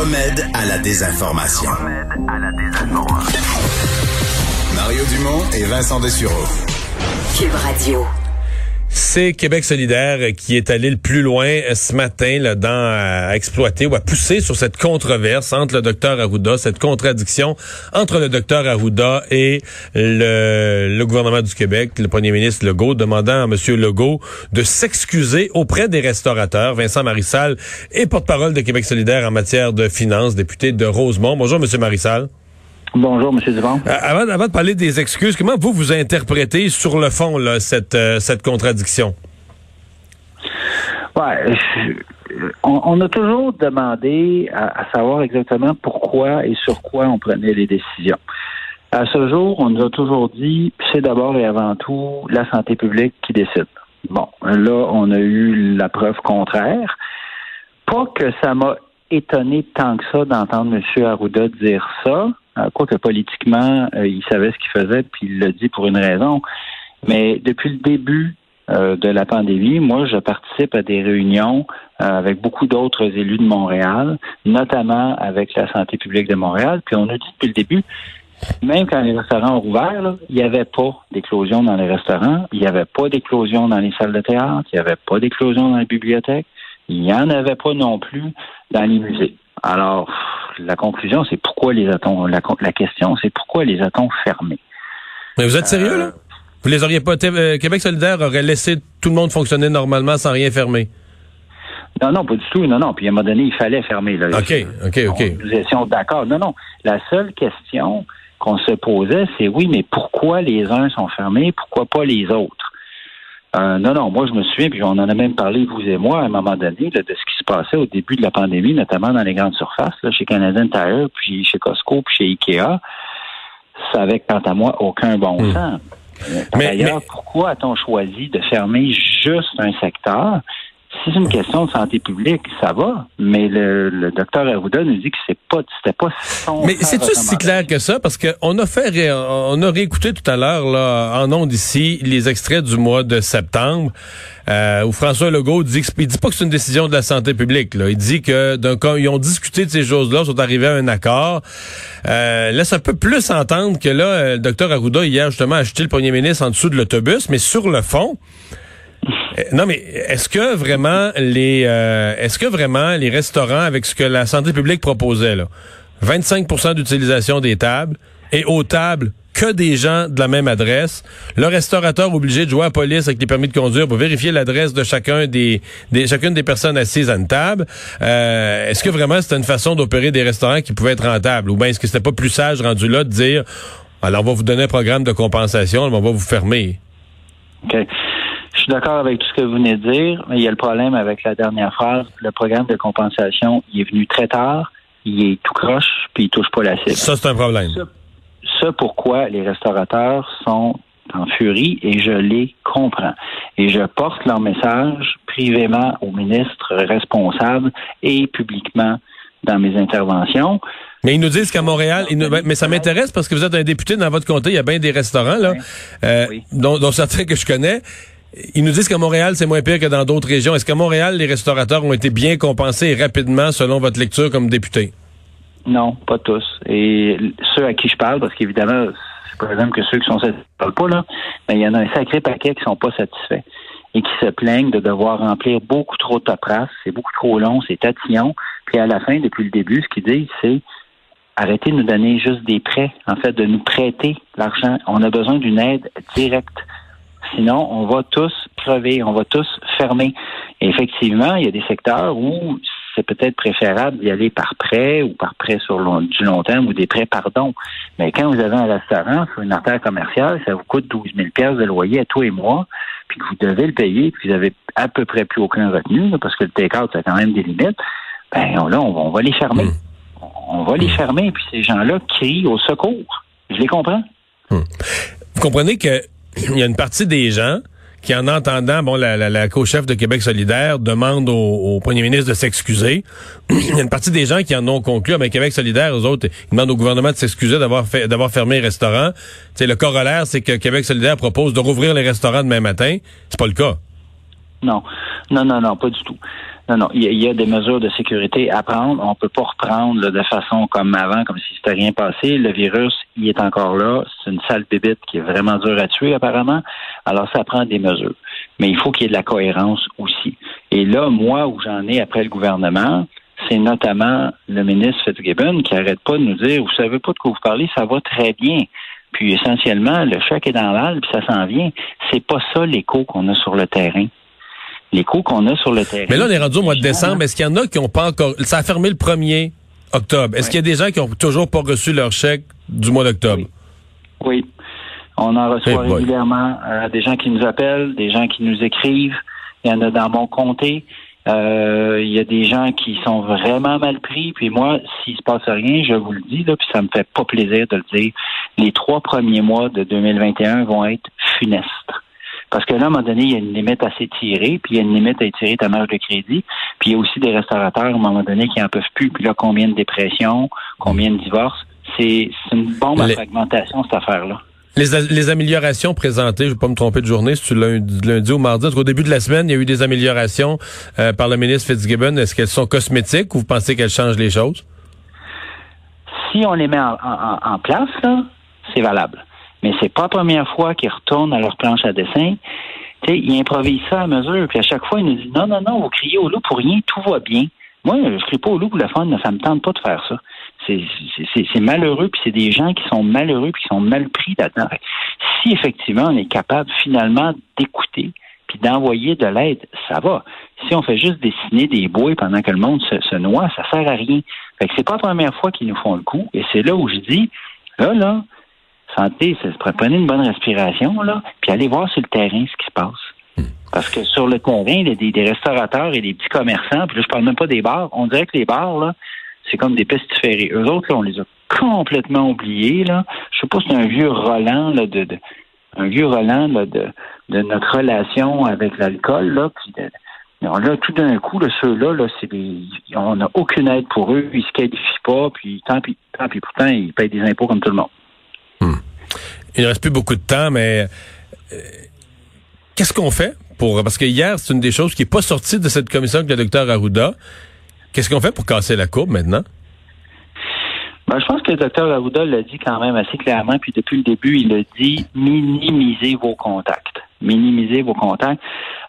Le remède à la désinformation. Mario Dumont et Vincent Dessureau. Cube Radio. C'est Québec solidaire qui est allé le plus loin euh, ce matin là, dans à exploiter ou à pousser sur cette controverse entre le docteur Arruda, cette contradiction entre le docteur Arruda et le, le, gouvernement du Québec, le premier ministre Legault, demandant à M. Legault de s'excuser auprès des restaurateurs. Vincent Marissal est porte-parole de Québec solidaire en matière de finances, député de Rosemont. Bonjour, M. Marissal. Bonjour, M. Duvon. Euh, avant, avant, de parler des excuses, comment vous vous interprétez sur le fond là, cette, euh, cette contradiction? Ouais, on, on, a toujours demandé à, à, savoir exactement pourquoi et sur quoi on prenait les décisions. À ce jour, on nous a toujours dit c'est d'abord et avant tout la santé publique qui décide. Bon, là, on a eu la preuve contraire. Pas que ça m'a étonné tant que ça d'entendre M. Arruda dire ça, quoique politiquement, euh, il savait ce qu'il faisait, puis il l'a dit pour une raison. Mais depuis le début euh, de la pandémie, moi, je participe à des réunions avec beaucoup d'autres élus de Montréal, notamment avec la santé publique de Montréal. Puis on a dit depuis le début, même quand les restaurants ont ouvert, là, il n'y avait pas d'éclosion dans les restaurants, il n'y avait pas d'éclosion dans les salles de théâtre, il n'y avait pas d'éclosion dans les bibliothèques, il n'y en avait pas non plus dans les musées. Alors, la conclusion, c'est pourquoi les a-t-on, la, question, c'est pourquoi les a-t-on fermés? Mais vous êtes sérieux, là? Vous les auriez pas, euh, Québec solidaire aurait laissé tout le monde fonctionner normalement sans rien fermer? Non, non, pas du tout. Non, non. Puis à un moment donné, il fallait fermer. Là. OK, OK, OK. Nous étions d'accord. Non, non. La seule question qu'on se posait, c'est oui, mais pourquoi les uns sont fermés, pourquoi pas les autres? Euh, non, non, moi je me souviens, puis on en a même parlé, vous et moi, à un moment donné, de ce qui se passait au début de la pandémie, notamment dans les grandes surfaces, là, chez Canadian Tire, puis chez Costco, puis chez Ikea. Ça avait, quant à moi, aucun bon hmm. sens. Par ailleurs, pourquoi a-t-on choisi de fermer juste un secteur? Si c'est une question de santé publique, ça va, mais le, docteur Arruda nous dit que c'est pas, c'était pas son. Mais c'est-tu si clair que ça? Parce qu'on a fait, on a réécouté tout à l'heure, là, en ondes ici, les extraits du mois de septembre, euh, où François Legault dit que, il dit pas que c'est une décision de la santé publique, là. Il dit que, d'un ils ont discuté de ces choses-là, sont arrivés à un accord. Euh, laisse un peu plus entendre que là, euh, le docteur Arruda, hier, justement, a acheté le premier ministre en dessous de l'autobus, mais sur le fond, euh, non, mais est-ce que vraiment les euh, est-ce que vraiment les restaurants, avec ce que la santé publique proposait, là, 25% d'utilisation des tables et aux tables que des gens de la même adresse, le restaurateur obligé de jouer à la police avec les permis de conduire pour vérifier l'adresse de chacun des, chacune des personnes assises à une table. Euh, est-ce que vraiment c'était une façon d'opérer des restaurants qui pouvaient être rentables? Ou bien est-ce que c'était pas plus sage rendu là de dire alors on va vous donner un programme de compensation, mais on va vous fermer. Je suis d'accord avec tout ce que vous venez de dire, mais il y a le problème avec la dernière phrase. Le programme de compensation, il est venu très tard, il est tout croche, puis il touche pas la cible. Ça, c'est un problème. Ça, pourquoi les restaurateurs sont en furie et je les comprends. Et je porte leur message privément aux ministres responsables et publiquement dans mes interventions. Mais ils nous disent qu'à Montréal, mais ça m'intéresse parce que vous êtes un député dans votre comté, il y a bien des restaurants là, euh, dont, dont certains que je connais. Ils nous disent qu'à Montréal, c'est moins pire que dans d'autres régions. Est-ce qu'à Montréal, les restaurateurs ont été bien compensés rapidement selon votre lecture comme député? Non, pas tous. Et ceux à qui je parle, parce qu'évidemment, c'est pas exemple que ceux qui sont satisfaits pas, là, mais il y en a un sacré paquet qui sont pas satisfaits et qui se plaignent de devoir remplir beaucoup trop de paperasse, c'est beaucoup trop long, c'est tatillon. Puis à la fin, depuis le début, ce qu'ils disent, c'est arrêtez de nous donner juste des prêts, en fait, de nous prêter l'argent. On a besoin d'une aide directe. Sinon, on va tous crever, on va tous fermer. Et effectivement, il y a des secteurs où c'est peut-être préférable d'y aller par prêt ou par prêt sur du long terme ou des prêts par don. Mais quand vous avez un restaurant sur une artère commerciale, ça vous coûte 12 000 de loyer à tous les mois, puis que vous devez le payer, puis vous avez à peu près plus aucun revenu, parce que le take-out, ça a quand même des limites. ben là, on, va les fermer. Hmm. On va les fermer, puis ces gens-là crient au secours. Je les comprends. Hmm. Vous comprenez que il y a une partie des gens qui, en entendant, bon, la, la, co-chef de Québec solidaire demande au, premier ministre de s'excuser. il y a une partie des gens qui en ont conclu, mais Québec solidaire, aux autres, ils demandent au gouvernement de s'excuser d'avoir d'avoir fermé les restaurants. C'est le corollaire, c'est que Québec solidaire propose de rouvrir les restaurants demain matin. C'est pas le cas. Non, non, non, non, pas du tout. Non, non, il y, a des mesures de sécurité à prendre. On peut pas reprendre de façon comme avant, comme si c'était rien passé. Le virus, il est encore là. C'est une sale bébite qui est vraiment dure à tuer, apparemment. Alors, ça prend des mesures. Mais il faut qu'il y ait de la cohérence aussi. Et là, moi, où j'en ai après le gouvernement, c'est notamment le ministre Fitzgibbon qui arrête pas de nous dire, vous savez pas de quoi vous parlez, ça va très bien. Puis essentiellement, le choc est dans l'aile, puis ça s'en vient. C'est pas ça l'écho qu'on a sur le terrain l'écho qu'on a sur le terrain. Mais là, on est rendu au mois de décembre. Est-ce qu'il y en a qui n'ont pas encore... Ça a fermé le 1er octobre. Est-ce qu'il y a des gens qui ont toujours pas reçu leur chèque du mois d'octobre? Oui. On en reçoit régulièrement euh, des gens qui nous appellent, des gens qui nous écrivent. Il y en a dans mon comté. Euh, il y a des gens qui sont vraiment mal pris. Puis moi, s'il se passe rien, je vous le dis, là, puis ça me fait pas plaisir de le dire. Les trois premiers mois de 2021 vont être funestes. Parce que là, à un moment donné, il y a une limite assez tirée, puis il y a une limite à étirer ta marge de crédit. Puis il y a aussi des restaurateurs, à un moment donné, qui en peuvent plus. Puis là, combien de dépressions, combien de divorces? C'est une bombe à fragmentation, cette affaire-là. Les, les, améliorations présentées, je ne vais pas me tromper de journée, c'est lundi, lundi ou mardi? Au début de la semaine, il y a eu des améliorations euh, par le ministre Fitzgibbon. Est-ce qu'elles sont cosmétiques ou vous pensez qu'elles changent les choses? Si on les met en, en place, c'est valable mais c'est pas la première fois qu'ils retournent à leur planche à dessin. sais, ils improvisent ça à mesure, puis à chaque fois, ils nous disent non, non, non, vous criez au loup pour rien, tout va bien. Moi, je crie pas au loup pour le fun, ça me tente pas de faire ça. C'est malheureux, puis c'est des gens qui sont malheureux, puis qui sont mal pris là-dedans. Si effectivement on est capable finalement d'écouter, puis d'envoyer de l'aide, ça va. Si on fait juste dessiner des bouées pendant que le monde se, se noie, ça sert à rien. Fait que c'est pas la première fois qu'ils nous font le coup, et c'est là où je dis, là, là, santé, c'est prenez une bonne respiration, là, puis allez voir sur le terrain ce qui se passe. Hmm. Parce que sur le terrain, il y a des, restaurateurs et des petits commerçants, puis là, je parle même pas des bars. On dirait que les bars, là, c'est comme des pestiférés. Eux autres, là, on les a complètement oubliés, là. Je sais pas si c'est un vieux Roland, là, de, un vieux Roland, là, de, de notre relation avec l'alcool, là, puis là, tout d'un coup, là, ceux-là, là, c'est on n'a aucune aide pour eux, ils se qualifient pas, puis tant pis, tant pis pourtant, ils payent des impôts comme tout le monde. Il ne reste plus beaucoup de temps, mais euh, qu'est-ce qu'on fait pour parce que hier c'est une des choses qui est pas sortie de cette commission avec le docteur Arruda. Qu'est-ce qu'on fait pour casser la courbe maintenant? Ben, je pense que le docteur Arruda l'a dit quand même assez clairement, puis depuis le début, il a dit minimisez vos contacts. Minimisez vos contacts.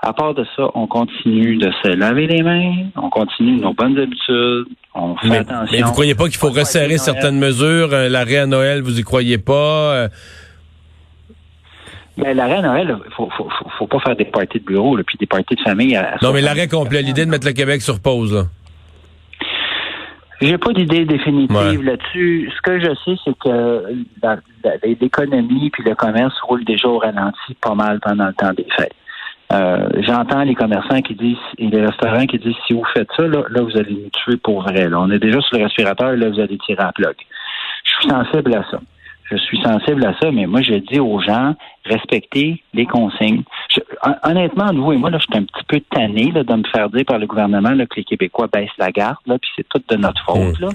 À part de ça, on continue de se laver les mains, on continue nos bonnes habitudes, on fait attention. Mais vous croyez pas qu'il faut resserrer certaines mesures? Euh, l'arrêt à Noël, vous y croyez pas? Euh? Mais l'arrêt à Noël, faut, faut, faut, pas faire des parties de bureau, puis des parties de famille. non, mais l'arrêt complet, l'idée de mettre le Québec sur pause, là. J'ai pas d'idée définitive là-dessus. Ce que je sais, c'est que l'économie puis le commerce roulent déjà au ralenti pas mal pendant le temps des fêtes. Euh, j'entends les commerçants qui disent et les restaurants qui disent si vous faites ça, là, vous allez nous tuer pour vrai. Là. On est déjà sur le respirateur, là, vous allez tirer à plug. Je suis sensible à ça. Je suis sensible à ça, mais moi, je dis aux gens, respectez les consignes. honnêtement, vous et moi, là, je suis un petit peu tanné là, de me faire dire par le gouvernement là, que les Québécois baissent la garde, là, puis c'est tout de notre faute. Là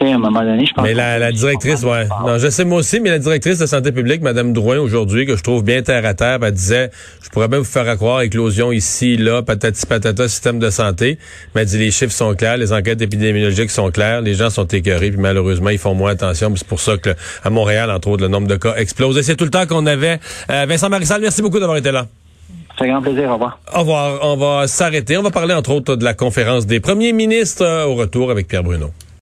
à un moment donné, je pense. Mais la, directrice, ouais. Non, je sais moi aussi, mais la directrice de santé publique, Mme Drouin, aujourd'hui, que je trouve bien terre à terre, elle disait, je pourrais bien vous faire croire éclosion ici, là, patati patata, système de santé. Mais elle dit, les chiffres sont clairs, les enquêtes épidémiologiques sont claires, les gens sont écœurés, puis malheureusement, ils font moins attention. C'est pour ça que, à Montréal, entre autres, le nombre de cas explose. Et c'est tout le temps qu'on avait. Euh, Vincent Marissal, merci beaucoup d'avoir été là. C'est un grand plaisir. Au revoir. Au revoir. On va s'arrêter. On va parler, entre autres, de la conférence des premiers ministres euh, au retour avec Pierre Bruno.